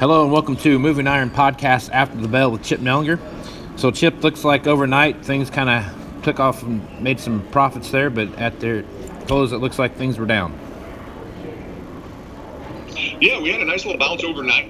Hello and welcome to Moving Iron Podcast After the Bell with Chip Nellinger. So Chip looks like overnight things kind of took off and made some profits there, but at their close it looks like things were down. Yeah, we had a nice little bounce overnight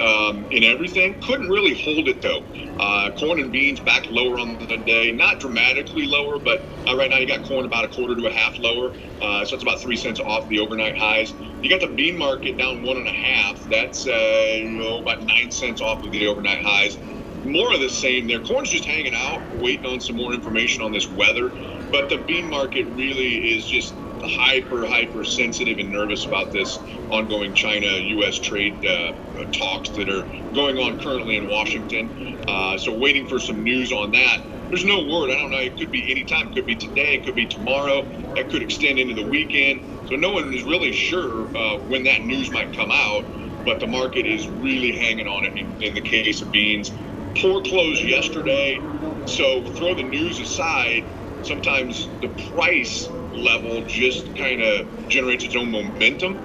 um, in everything. Couldn't really hold it though. Uh, corn and beans back lower on the day, not dramatically lower, but uh, right now you got corn about a quarter to a half lower, uh, so it's about three cents off the overnight highs. You got the bean market down one and a half. That's uh, you know about nine cents off of the overnight highs. More of the same there. Corn's just hanging out, waiting on some more information on this weather. But the bean market really is just hyper, hyper sensitive and nervous about this ongoing China U.S. trade uh, talks that are going on currently in Washington. Uh, so, waiting for some news on that. There's no word. I don't know. It could be any time. It could be today. It could be tomorrow. It could extend into the weekend. So, no one is really sure uh, when that news might come out. But the market is really hanging on it in, in the case of beans. Poor close yesterday. So, throw the news aside. Sometimes the price level just kind of generates its own momentum.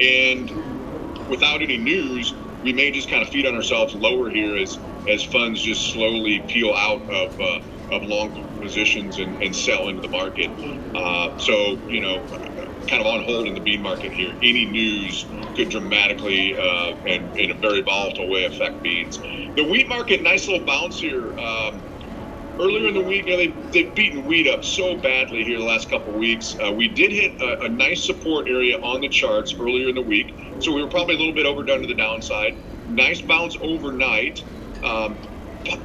And without any news, we may just kind of feed on ourselves lower here as as funds just slowly peel out of uh, of long positions and, and sell into the market. Uh, so you know, kind of on hold in the bean market here. Any news could dramatically uh, and in a very volatile way affect beans. The wheat market, nice little bounce here. Um, earlier in the week, you know, they, they've beaten wheat up so badly here the last couple of weeks. Uh, we did hit a, a, nice support area on the charts earlier in the week, so we were probably a little bit overdone to the downside. Nice bounce overnight. Um,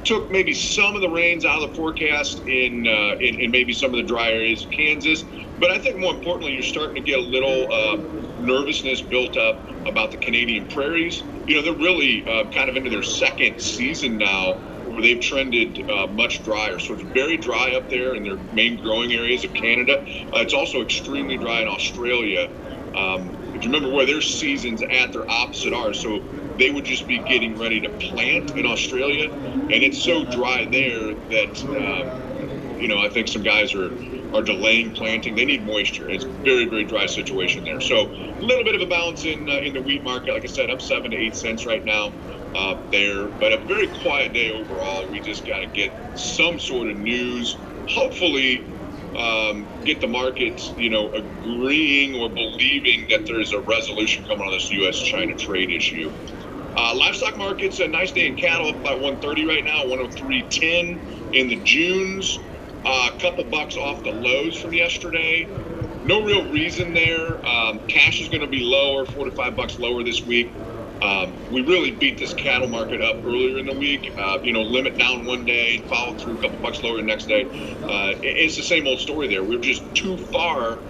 took maybe some of the rains out of the forecast in, uh, in, in maybe some of the dry areas of Kansas. But I think more importantly, you're starting to get a little uh, nervousness built up about the Canadian prairies. You know, they're really uh, kind of into their second season now they've trended uh, much drier. So it's very dry up there in their main growing areas of Canada. Uh, it's also extremely dry in Australia. Um, if you remember where their seasons at, they're opposite are. So they would just be getting ready to plant in Australia, and it's so dry there that uh, you know I think some guys are are delaying planting. They need moisture. It's very very dry situation there. So a little bit of a balance in uh, in the wheat market. Like I said, up seven to eight cents right now uh, there. But a very quiet day overall. We just got to get some sort of news. Hopefully, um, get the markets, you know, agreeing or believing that there's a resolution coming on this U.S.-China trade issue. Uh, livestock markets, a nice day in cattle, about 130 right now, 103.10 in the Junes. Uh, a couple bucks off the lows from yesterday. No real reason there. Um, cash is going to be lower, four to five bucks lower this week. Um, we really beat this cattle market up earlier in the week. Uh, you know, limit down one day, follow through a couple bucks lower the next day. Uh, it's the same old story there. We're just too far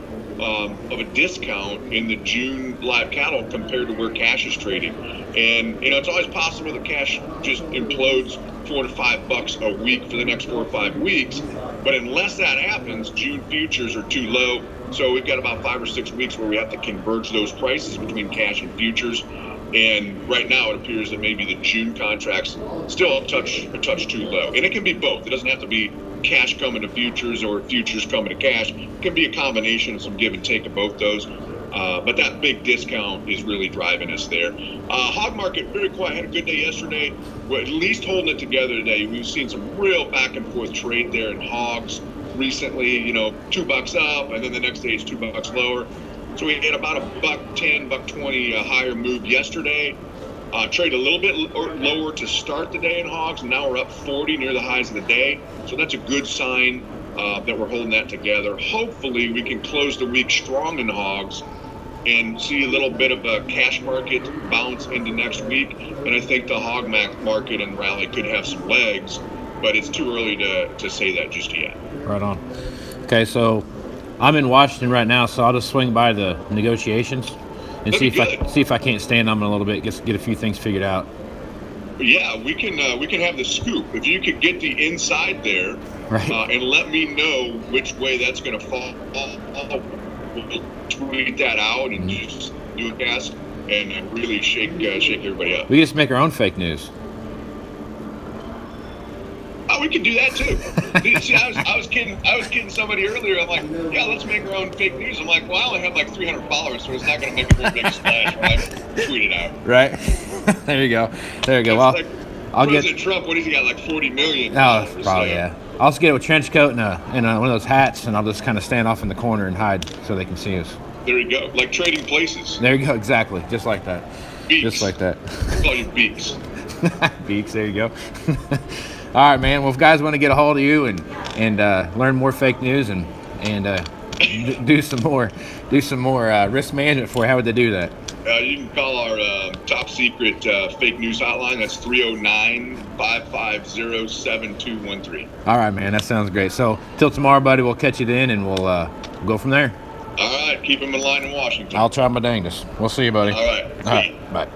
um, of a discount in the June live cattle compared to where cash is trading. And you know, it's always possible that cash just implodes four to five bucks a week for the next four or five weeks. But unless that happens, June futures are too low. So we've got about five or six weeks where we have to converge those prices between cash and futures. And right now, it appears that maybe the June contracts still a touch a touch too low. And it can be both. It doesn't have to be cash coming to futures or futures coming to cash. It can be a combination of some give and take of both those. Uh, but that big discount is really driving us there. Uh, hog market very quiet. Had a good day yesterday. We're at least holding it together today. We've seen some real back and forth trade there in hogs recently. You know, two bucks up, and then the next day it's two bucks lower. So we had about a buck 10, buck 20 uh, higher move yesterday. Uh, trade a little bit lower to start the day in hogs. And now we're up 40 near the highs of the day. So that's a good sign uh, that we're holding that together. Hopefully, we can close the week strong in hogs and see a little bit of a cash market bounce into next week. And I think the hog market and rally could have some legs, but it's too early to, to say that just yet. Right on. Okay, so I'm in Washington right now, so I'll just swing by the negotiations and That'd see if good. I see if I can't stand on them a little bit, get get a few things figured out. Yeah, we can uh, we can have the scoop. If you could get the inside there, right. uh, and let me know which way that's going to fall, we'll tweet that out and mm-hmm. just do a cast and really shake uh, shake everybody up. We just make our own fake news. We can do that too. See, I was, I was kidding. I was kidding somebody earlier. I'm like, yeah, let's make our own fake news. I'm like, well, I only have like 300 followers, so it's not going to make a very big splash. Tweet it out. Right. there you go. There you go. Well, like I'll get. Trump, what has he got? Like 40 million. Oh, probably so- yeah. I'll just get a trench coat and a and a, one of those hats, and I'll just kind of stand off in the corner and hide so they can see us. There you go. Like trading places. There you go. Exactly. Just like that. Beeks. Just like that. Call you beeks. Beeks. There you go. All right, man. Well, if guys want to get a hold of you and and uh, learn more fake news and and uh, d- do some more do some more uh, risk management for you, how would they do that? Uh, you can call our uh, top secret uh, fake news hotline. That's 309 550 7213. All right, man. That sounds great. So till tomorrow, buddy. We'll catch you then, and we'll uh, go from there. All right. Keep them in line in Washington. I'll try my dangest. We'll see you, buddy. All right. All right. Bye.